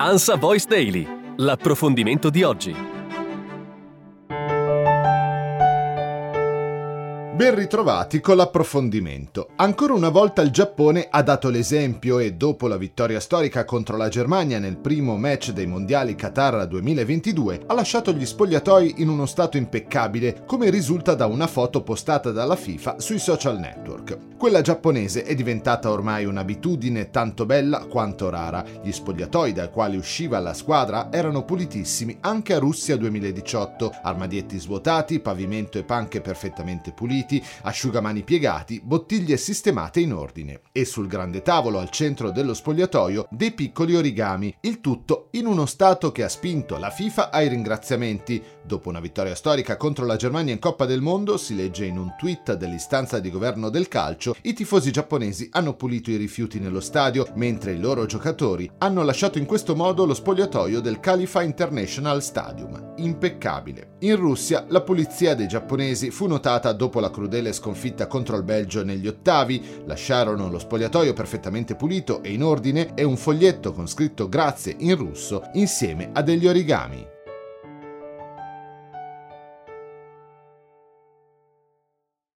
Ansa Voice Daily, l'approfondimento di oggi. Ben ritrovati con l'approfondimento. Ancora una volta il Giappone ha dato l'esempio e dopo la vittoria storica contro la Germania nel primo match dei mondiali Qatar 2022 ha lasciato gli spogliatoi in uno stato impeccabile come risulta da una foto postata dalla FIFA sui social network. Quella giapponese è diventata ormai un'abitudine tanto bella quanto rara. Gli spogliatoi dai quali usciva la squadra erano pulitissimi anche a Russia 2018, armadietti svuotati, pavimento e panche perfettamente puliti, puliti, asciugamani piegati, bottiglie sistemate in ordine e sul grande tavolo al centro dello spogliatoio dei piccoli origami, il tutto in uno stato che ha spinto la FIFA ai ringraziamenti. Dopo una vittoria storica contro la Germania in Coppa del Mondo, si legge in un tweet dell'istanza di governo del calcio, i tifosi giapponesi hanno pulito i rifiuti nello stadio, mentre i loro giocatori hanno lasciato in questo modo lo spogliatoio del Khalifa International Stadium. Impeccabile. In Russia la pulizia dei giapponesi fu notata dopo la crudele sconfitta contro il Belgio negli ottavi, lasciarono lo spogliatoio perfettamente pulito e in ordine e un foglietto con scritto grazie in russo insieme a degli origami.